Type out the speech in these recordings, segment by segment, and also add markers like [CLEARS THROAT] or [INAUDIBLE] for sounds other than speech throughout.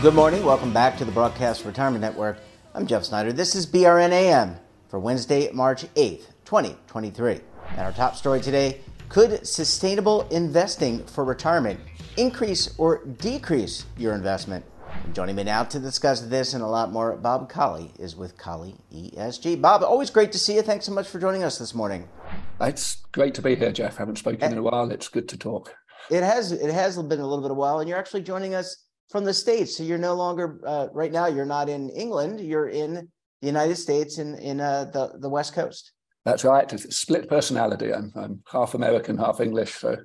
Well, good morning. Welcome back to the Broadcast Retirement Network. I'm Jeff Snyder. This is BRNAM for Wednesday, March 8th, 2023. And our top story today could sustainable investing for retirement increase or decrease your investment? And joining me now to discuss this and a lot more, Bob Colley is with Colley ESG. Bob, always great to see you. Thanks so much for joining us this morning. It's great to be here, Jeff. I haven't spoken and in a while. It's good to talk. It has. It has been a little bit of a while, and you're actually joining us from the states. So you're no longer uh, right now. You're not in England. You're in the United States in in uh, the the West Coast. That's right. It's split personality. I'm, I'm half American, half English. So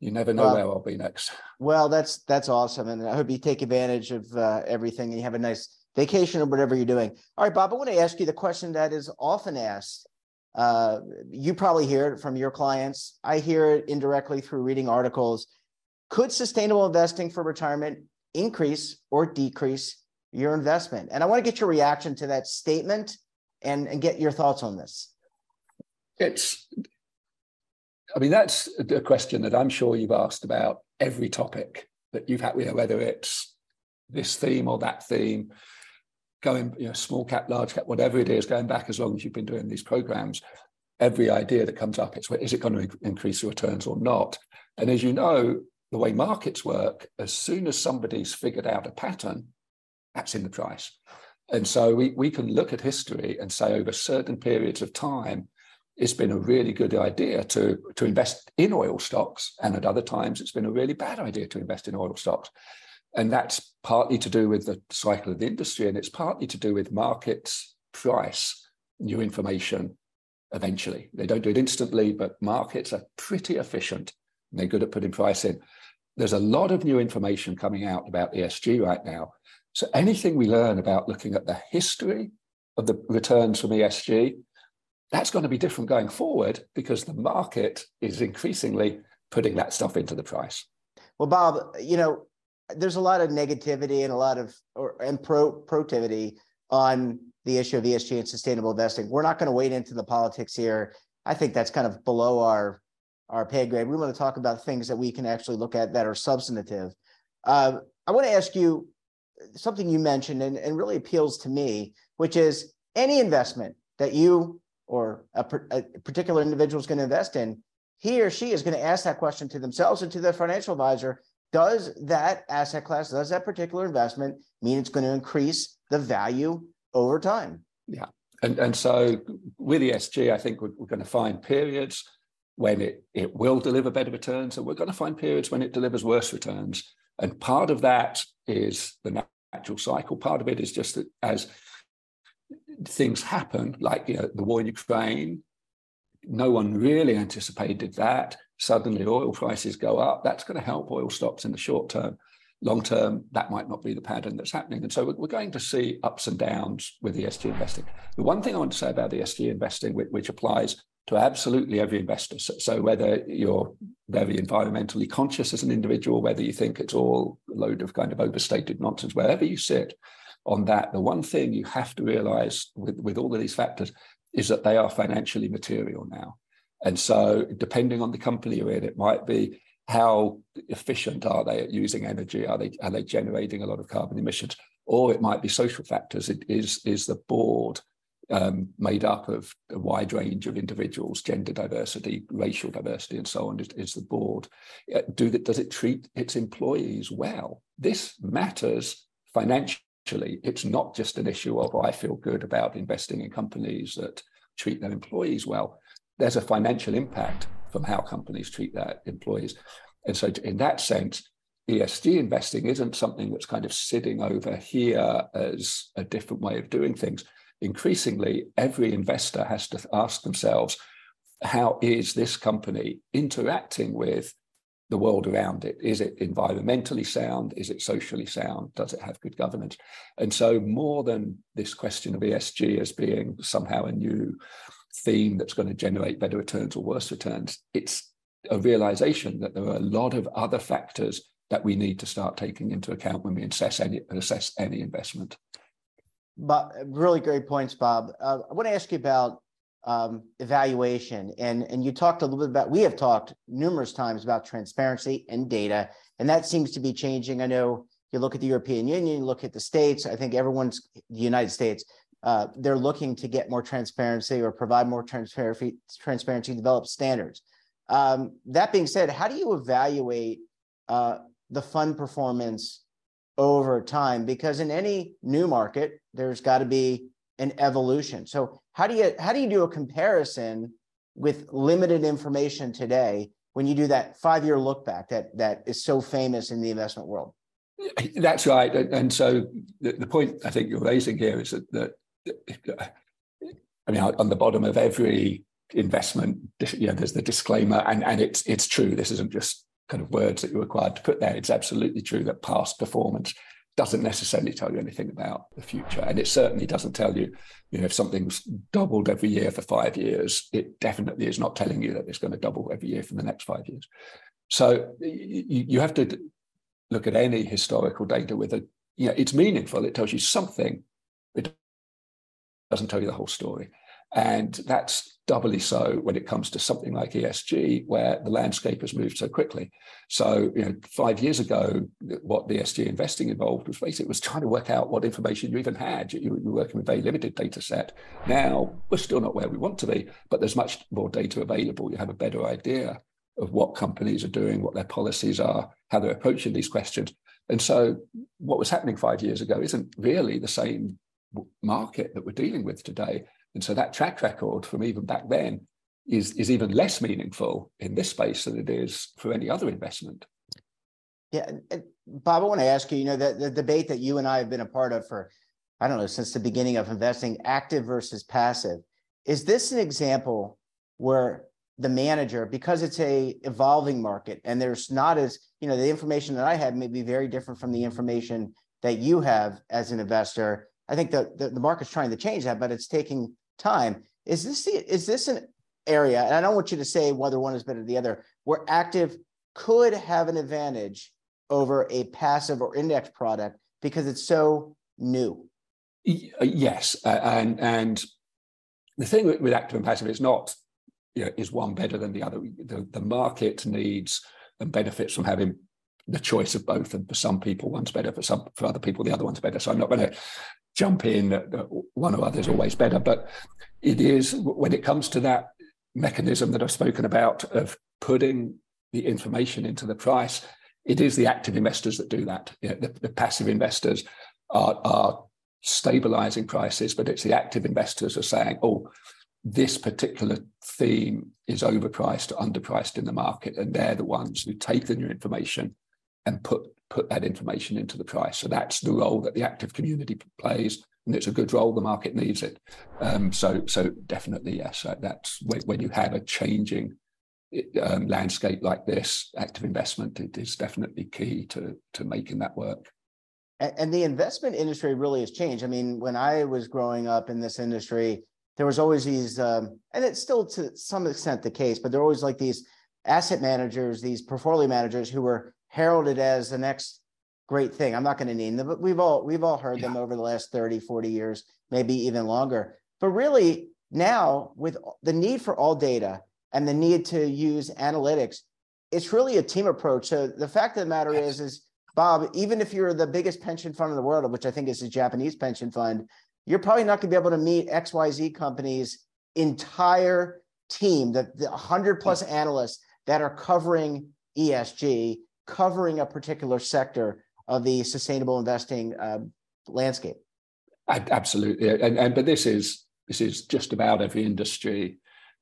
you never know well, where I'll be next. Well, that's that's awesome, and I hope you take advantage of uh, everything and you have a nice vacation or whatever you're doing. All right, Bob. I want to ask you the question that is often asked. Uh, you probably hear it from your clients. I hear it indirectly through reading articles. Could sustainable investing for retirement increase or decrease your investment? And I want to get your reaction to that statement and, and get your thoughts on this. It's, I mean, that's a question that I'm sure you've asked about every topic that you've had, you know, whether it's this theme or that theme, going, you know, small cap, large cap, whatever it is, going back as long as you've been doing these programs, every idea that comes up, it's is it going to increase your returns or not? And as you know, the way markets work, as soon as somebody's figured out a pattern, that's in the price. And so we, we can look at history and say over certain periods of time, it's been a really good idea to, to invest in oil stocks. And at other times, it's been a really bad idea to invest in oil stocks. And that's partly to do with the cycle of the industry, and it's partly to do with markets, price, new information eventually. They don't do it instantly, but markets are pretty efficient. And they're good at putting price in there's a lot of new information coming out about ESG right now. So anything we learn about looking at the history of the returns from ESG, that's going to be different going forward because the market is increasingly putting that stuff into the price. Well, Bob, you know, there's a lot of negativity and a lot of or and pro protivity on the issue of ESG and sustainable investing. We're not going to wade into the politics here. I think that's kind of below our our pay grade. We want to talk about things that we can actually look at that are substantive. Uh, I want to ask you something you mentioned and, and really appeals to me, which is any investment that you or a, a particular individual is going to invest in, he or she is going to ask that question to themselves and to their financial advisor. Does that asset class, does that particular investment mean it's going to increase the value over time? Yeah. And, and so with ESG, I think we're, we're going to find periods when it, it will deliver better returns, and we're going to find periods when it delivers worse returns. And part of that is the natural cycle. Part of it is just that as things happen, like you know, the war in Ukraine, no one really anticipated that. Suddenly, oil prices go up. That's going to help oil stocks in the short term. Long term, that might not be the pattern that's happening. And so we're going to see ups and downs with ESG investing. The one thing I want to say about ESG investing, which applies to absolutely every investor. So, so, whether you're very environmentally conscious as an individual, whether you think it's all a load of kind of overstated nonsense, wherever you sit on that, the one thing you have to realize with, with all of these factors is that they are financially material now. And so, depending on the company you're in, it might be how efficient are they at using energy? Are they are they generating a lot of carbon emissions? Or it might be social factors. It is is the board um, made up of a wide range of individuals, gender diversity, racial diversity, and so on, is, is the board. Uh, do that, does it treat its employees well? This matters financially. It's not just an issue of, I feel good about investing in companies that treat their employees well. There's a financial impact from how companies treat their employees. And so, in that sense, ESG investing isn't something that's kind of sitting over here as a different way of doing things increasingly every investor has to ask themselves how is this company interacting with the world around it? Is it environmentally sound? Is it socially sound? Does it have good governance? And so, more than this question of ESG as being somehow a new theme that's going to generate better returns or worse returns, it's a realization that there are a lot of other factors that we need to start taking into account when we assess any, assess any investment. But really great points, Bob. Uh, I want to ask you about um, evaluation, and and you talked a little bit about. We have talked numerous times about transparency and data, and that seems to be changing. I know you look at the European Union, you look at the states. I think everyone's the United States. Uh, they're looking to get more transparency or provide more transparency, transparency, develop standards. Um, that being said, how do you evaluate uh, the fund performance over time? Because in any new market, there's got to be an evolution. So how do you how do you do a comparison with limited information today when you do that five year look back that that is so famous in the investment world? [CLEARS THROAT] That's right. And so the, point I think you're raising here is that, that I mean, on the bottom of every investment, you know, there's the disclaimer, and, and it's it's true. This isn't just kind of words that you're required to put there. It's absolutely true that past performance doesn't necessarily tell you anything about the future. And it certainly doesn't tell you, you know, if something's doubled every year for five years, it definitely is not telling you that it's going to double every year for the next five years. So you, you have to look at any historical data with a, you know, it's meaningful. It tells you something. It doesn't tell you the whole story. And that's doubly so when it comes to something like ESG, where the landscape has moved so quickly. So, you know, five years ago, what the ESG investing involved was basically was trying to work out what information you even had. You were working with a very limited data set. Now we're still not where we want to be, but there's much more data available. You have a better idea of what companies are doing, what their policies are, how they're approaching these questions. And so, what was happening five years ago isn't really the same market that we're dealing with today. And so that track record from even back then is, is even less meaningful in this space than it is for any other investment. Yeah, Bob, I want to ask you, you know, the, the debate that you and I have been a part of for, I don't know, since the beginning of investing, active versus passive. Is this an example where the manager, because it's a evolving market and there's not as, you know, the information that I have may be very different from the information that you have as an investor. I think that the, the market's trying to change that, but it's taking time. Is this the, is this an area? And I don't want you to say whether one is better than the other. Where active could have an advantage over a passive or index product because it's so new. Uh, yes, uh, and and the thing with, with active and passive is not you know, is one better than the other. The, the market needs and benefits from having the choice of both. And for some people, one's better. For some, for other people, the other one's better. So I'm not going to jump in one or other is always better. But it is when it comes to that mechanism that I've spoken about of putting the information into the price, it is the active investors that do that. You know, the, the, passive investors are, are stabilizing prices, but it's the active investors are saying, oh, this particular theme is overpriced or underpriced in the market. And they're the ones who take the new information and put put that information into the price. So that's the role that the active community plays, and it's a good role. The market needs it. Um, so so definitely yes, that's when, you have a changing um, landscape like this, active investment it is definitely key to to making that work. And, and the investment industry really has changed. I mean, when I was growing up in this industry, there was always these, um, and it's still to some extent the case, but there are always like these asset managers, these portfolio managers who were heralded as the next great thing. I'm not going to name them, but we've all we've all heard yeah. them over the last 30, 40 years, maybe even longer. But really now with the need for all data and the need to use analytics, it's really a team approach. So the fact of the matter is is Bob, even if you're the biggest pension fund in the world, which I think is a Japanese pension fund, you're probably not going to be able to meet XYZ company's entire team, the, the 100 plus analysts that are covering ESG covering a particular sector of the sustainable investing uh, landscape. Absolutely, and, and but this is this is just about every industry,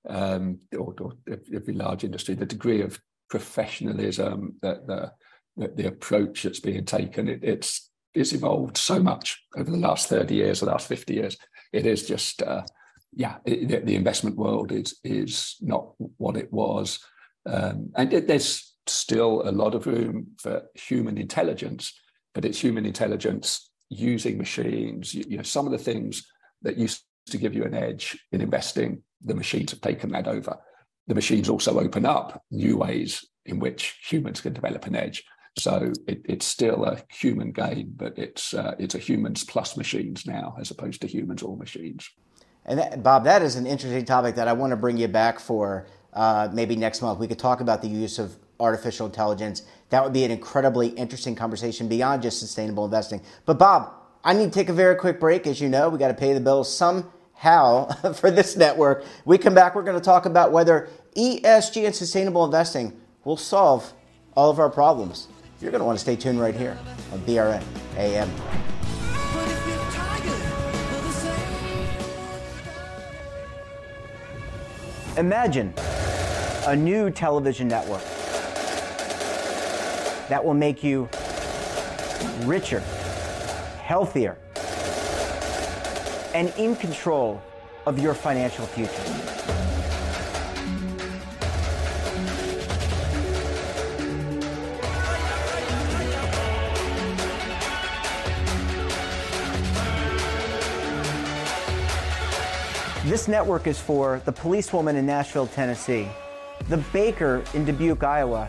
um, or, or, every large industry. The degree of professionalism that the the approach that's being taken, it, it's it's evolved so much over the last thirty years, the last fifty years. It is just, uh, yeah, the investment world is is not what it was, um, and it, there's still a lot of room for human intelligence, but it's human intelligence using machines. You, you, know, some of the things that used to give you an edge in investing, the machines have taken that over. The machines also open up new ways in which humans can develop an edge. So it, it's still a human game, but it's uh, it's a humans plus machines now, as opposed to humans or machines. And that, Bob, that is an interesting topic that I want to bring you back for uh, maybe next month. We could talk about the use of artificial intelligence. That would be an incredibly interesting conversation beyond just sustainable investing. But Bob, I need to take a very quick break. As you know, we got to pay the bills somehow [LAUGHS] for this network. We come back, we're going to talk about whether ESG and sustainable investing will solve all of our problems. You're going to want to stay tuned right here on BRN AM. Imagine a new television network that will make you richer, healthier, and in control of your financial future. This network is for the policewoman in Nashville, Tennessee, the baker in Dubuque, Iowa,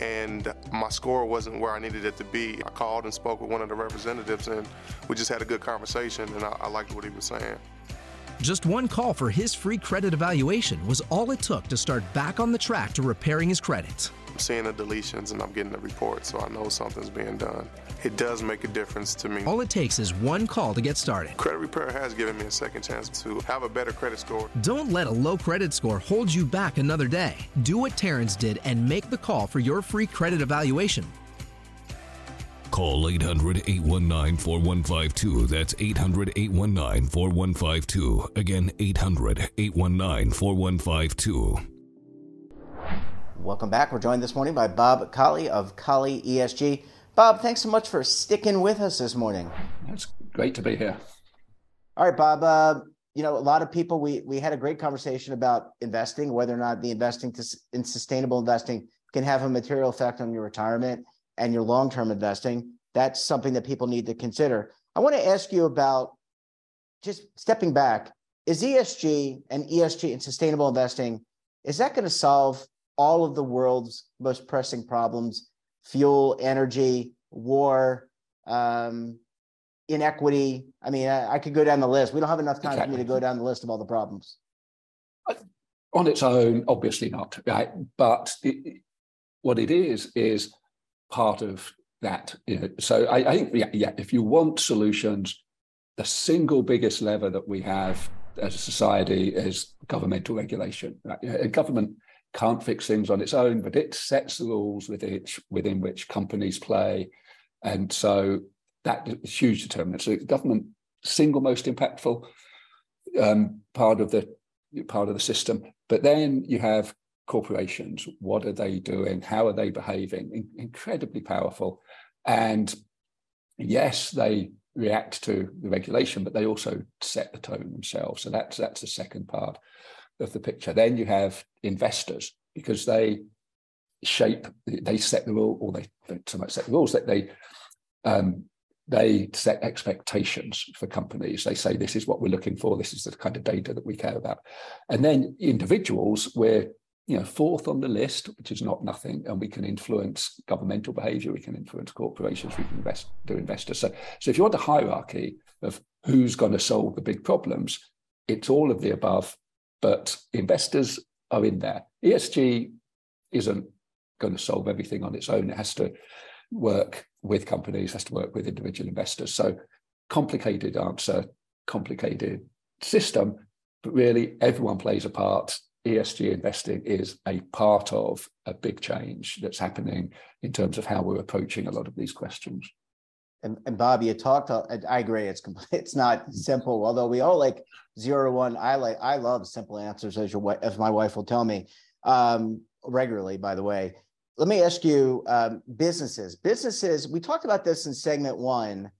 and my score wasn't where I needed it to be. I called and spoke with one of the representatives, and we just had a good conversation, and I, I liked what he was saying. Just one call for his free credit evaluation was all it took to start back on the track to repairing his credit. I'm seeing the deletions and I'm getting the report, so I know something's being done. It does make a difference to me. All it takes is one call to get started. Credit Repair has given me a second chance to have a better credit score. Don't let a low credit score hold you back another day. Do what Terrence did and make the call for your free credit evaluation. Call 800 819 4152. That's 800 819 4152. Again, 800 819 4152. Welcome back. We're joined this morning by Bob Colley of Colley ESG. Bob, thanks so much for sticking with us this morning. It's great to be here. All right, Bob. Uh, you know, a lot of people. We we had a great conversation about investing, whether or not the investing to, in sustainable investing can have a material effect on your retirement and your long term investing. That's something that people need to consider. I want to ask you about just stepping back. Is ESG and ESG and sustainable investing is that going to solve all of the world's most pressing problems fuel, energy, war, um, inequity. I mean, I, I, could go down the list. We don't have enough time exactly. for me to go down the list of all the problems. On its own, obviously not, right? But it, what it is is part of that. You know, so I, I think, yeah, yeah, if you want solutions, the single biggest lever that we have as a society is governmental regulation. Right? Government can't fix things on its own, but it sets the rules with it, within which companies play. And so that is huge determinant. So government single most impactful um, part of the part of the system. But then you have corporations. What are they doing? How are they behaving? In- incredibly powerful. And yes, they react to the regulation, but they also set the tone themselves. So that's that's the second part of the picture. Then you have investors because they shape, they set the rule, or they don't so much set the rules that they um, they set expectations for companies. They say this is what we're looking for. This is the kind of data that we care about. And then individuals, we're you know, fourth on the list, which is not nothing, and we can influence governmental behavior, we can influence corporations, we can invest, do investors. So, so if you want a hierarchy of who's going to solve the big problems, it's all of the above, but investors are in there. ESG isn't going to solve everything on its own. It has to work with companies, has to work with individual investors. So complicated answer, complicated system, but really everyone plays a part. ESG investing is a part of a big change that's happening in terms of how we're approaching a lot of these questions. And, and Bob, you talked. I agree. It's. [LAUGHS] It's not simple. Although we all like zero one. I like. I love simple answers, as your as my wife will tell me um, regularly. By the way, let me ask you: um, businesses. Businesses. We talked about this in segment one.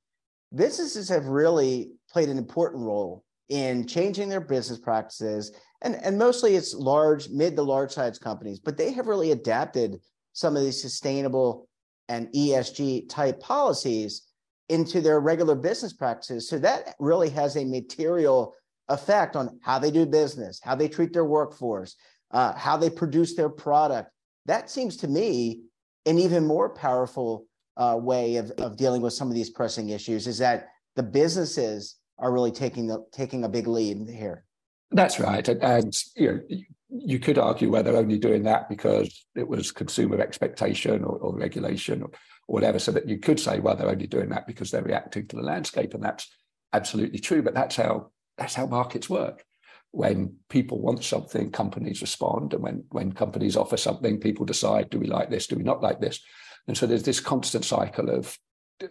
Businesses have really played an important role in changing their business practices, and and mostly it's large, mid to large size companies, but they have really adapted some of these sustainable and ESG type policies into their regular business practices. So that really has a material effect on how they do business, how they treat their workforce, uh, how they produce their product. That seems to me an even more powerful uh, way of, of dealing with some of these pressing issues is that the businesses are really taking the taking a big lead here. That's right, and, you know you could argue whether they're only doing that because it was consumer expectation or, or regulation or, or, whatever, so that you could say, well, they're only doing that because they're reacting to the landscape, and that's absolutely true. But that's how that's how markets work. When people want something, companies respond, and when when companies offer something, people decide, do we like this, do we not like this, and so there's this constant cycle of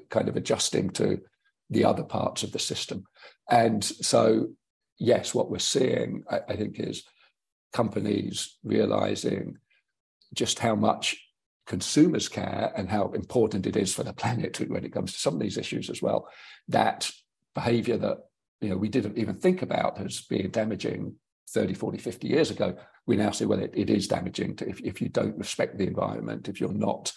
kind of adjusting to the other parts of the system, and so yes, what we're seeing, I, I think, is companies realizing just how much consumers care and how important it is for the planet when it comes to some of these issues as well. That behavior that you know we didn't even think about as being damaging 30, 40, 50 years ago, we now see well it, it is damaging to, if, if you don't respect the environment, if you're not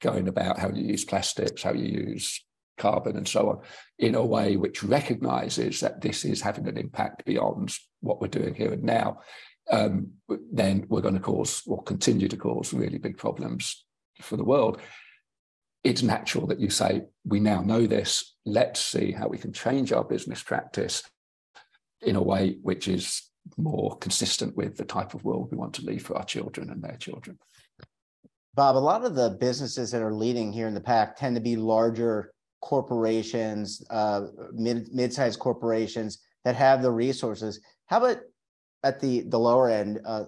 going about how you use plastics, how you use carbon and so on in a way which recognizes that this is having an impact beyond what we're doing here and now um, then we're going to cause or continue to cause really big problems for the world. It's natural that you say, we now know this, let's see how we can change our business practice in a way which is more consistent with the type of world we want to leave for our children and their children. Bob, a lot of the businesses that are leading here in the pack tend to be larger corporations, uh, mid mid-sized corporations that have the resources. How about at the the lower end, uh,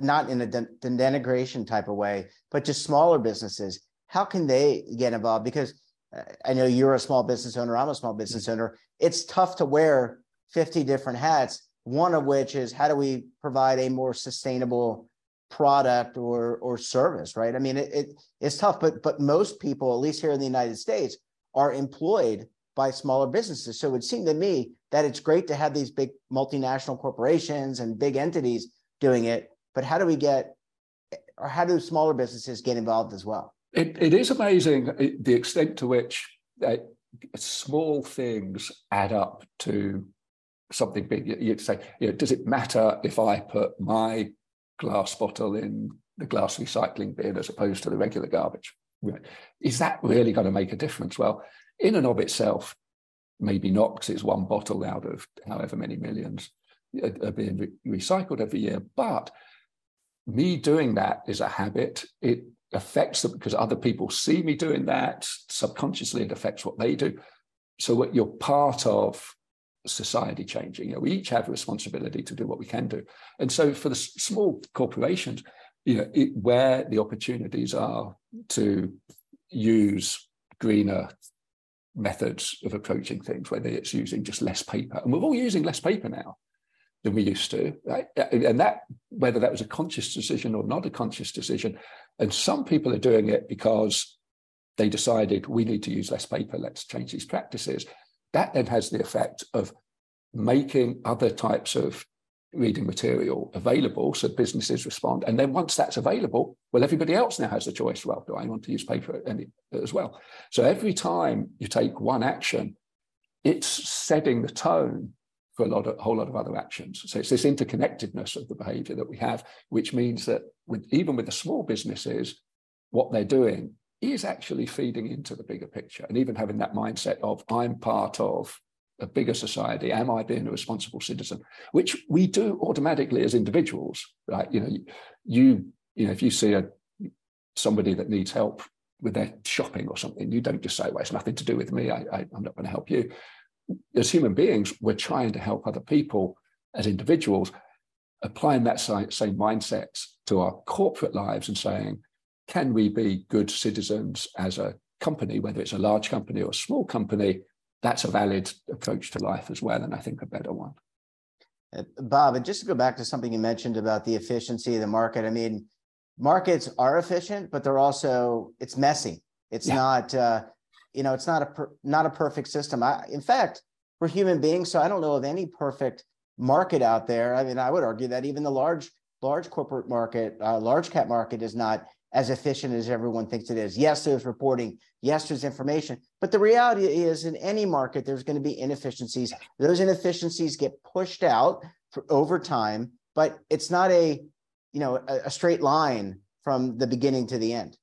not in a den- denigration type of way, but just smaller businesses. How can they get involved? Because uh, I know you're a small business owner. I'm a small business mm-hmm. owner. It's tough to wear 50 different hats. One of which is how do we provide a more sustainable product or or service, right? I mean, it, it it's tough, but but most people, at least here in the United States, are employed by smaller businesses. So it would seem to me that it's great to have these big multinational corporations and big entities doing it, but how do we get, or how do smaller businesses get involved as well? It, it is amazing uh, the extent to which uh, small things add up to something big. You'd say, you know, does it matter if I put my glass bottle in the glass recycling bin as opposed to the regular garbage? Is that really going to make a difference? Well, in and of itself, maybe not because it's one bottle out of however many millions uh, are being re- recycled every year. But me doing that is a habit. It affects them because other people see me doing that. Subconsciously, it affects what they do. So you're part of society changing. You know, we each have a responsibility to do what we can do. And so for the small corporations, you know, it, where the opportunities are to use greener methods of approaching things, whether it's using just less paper. And we're all using less paper now than we used to. Right? And that, whether that was a conscious decision or not a conscious decision, and some people are doing it because they decided we need to use less paper, let's change these practices. That then has the effect of making other types of reading material available so businesses respond. And then once that's available, well, everybody else now has a choice. Well, do I want to use paper as well? So every time you take one action, it's setting the tone for a lot of a whole lot of other actions. So it's this interconnectedness of the behavior that we have, which means that with even with the small businesses, what they're doing is actually feeding into the bigger picture and even having that mindset of I'm part of a bigger society. Am I being a responsible citizen? Which we do automatically as individuals, right? You know, you you know, if you see a somebody that needs help with their shopping or something, you don't just say, "Well, it's nothing to do with me. I, I, I'm not going to help you." As human beings, we're trying to help other people as individuals, applying that same mindset to our corporate lives and saying, "Can we be good citizens as a company, whether it's a large company or a small company?" That's a valid approach to life as well, and I think a better one. Uh, Bob, and just to go back to something you mentioned about the efficiency of the market, I mean, markets are efficient, but they're also it's messy. It's yeah. not uh, you know it's not a per, not a perfect system. I, in fact, we're human beings, so I don't know of any perfect market out there. I mean, I would argue that even the large large corporate market, uh, large cap market, is not as efficient as everyone thinks it is. Yes, there's reporting. Yes, there's information. But the reality is, in any market, there's going to be inefficiencies. Those inefficiencies get pushed out for, over time, but it's not a you know a, a straight line from the beginning to the end.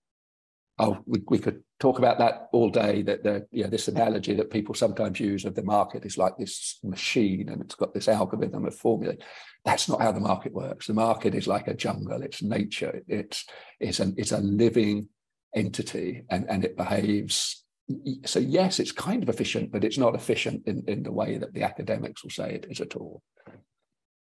Oh, we, we could talk about that all day. That the you know this analogy that people sometimes use of the market is like this machine, and it's got this algorithm of formula. That's not how the market works. The market is like a jungle. It's nature. It's it's an it's a living entity, and and it behaves. So yes, it's kind of efficient, but it's not efficient in, in the way that the academics will say it is at all.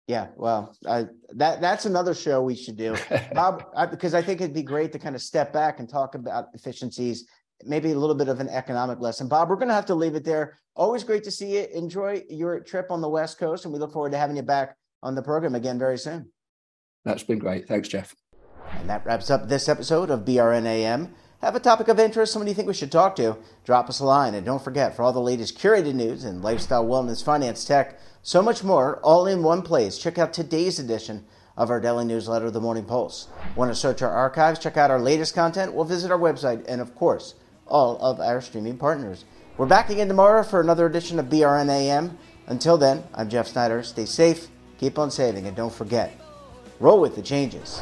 Yeah, well, I, that that's another show we should do, [LAUGHS] Bob, I, because I think it'd be great to kind of step back and talk about efficiencies, maybe a little bit of an economic lesson. Bob, we're going to have to leave it there. Always great to see you. Enjoy your trip on the West Coast, and we look forward to having you back on the program again very soon. That's been great. Thanks, Jeff. And that wraps up this episode of BRNAM. Have a topic of interest, someone you think we should talk to? Drop us a line. And don't forget, for all the latest curated news in lifestyle, wellness, finance, tech, so much more, all in one place, check out today's edition of our daily newsletter, The Morning Pulse. Want to search our archives, check out our latest content? We'll visit our website and, of course, all of our streaming partners. We're back again tomorrow for another edition of BRNAM. Until then, I'm Jeff Snyder. Stay safe, keep on saving, and don't forget, roll with the changes.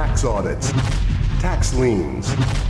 tax audits, tax liens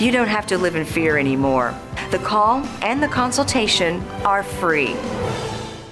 You don't have to live in fear anymore. The call and the consultation are free.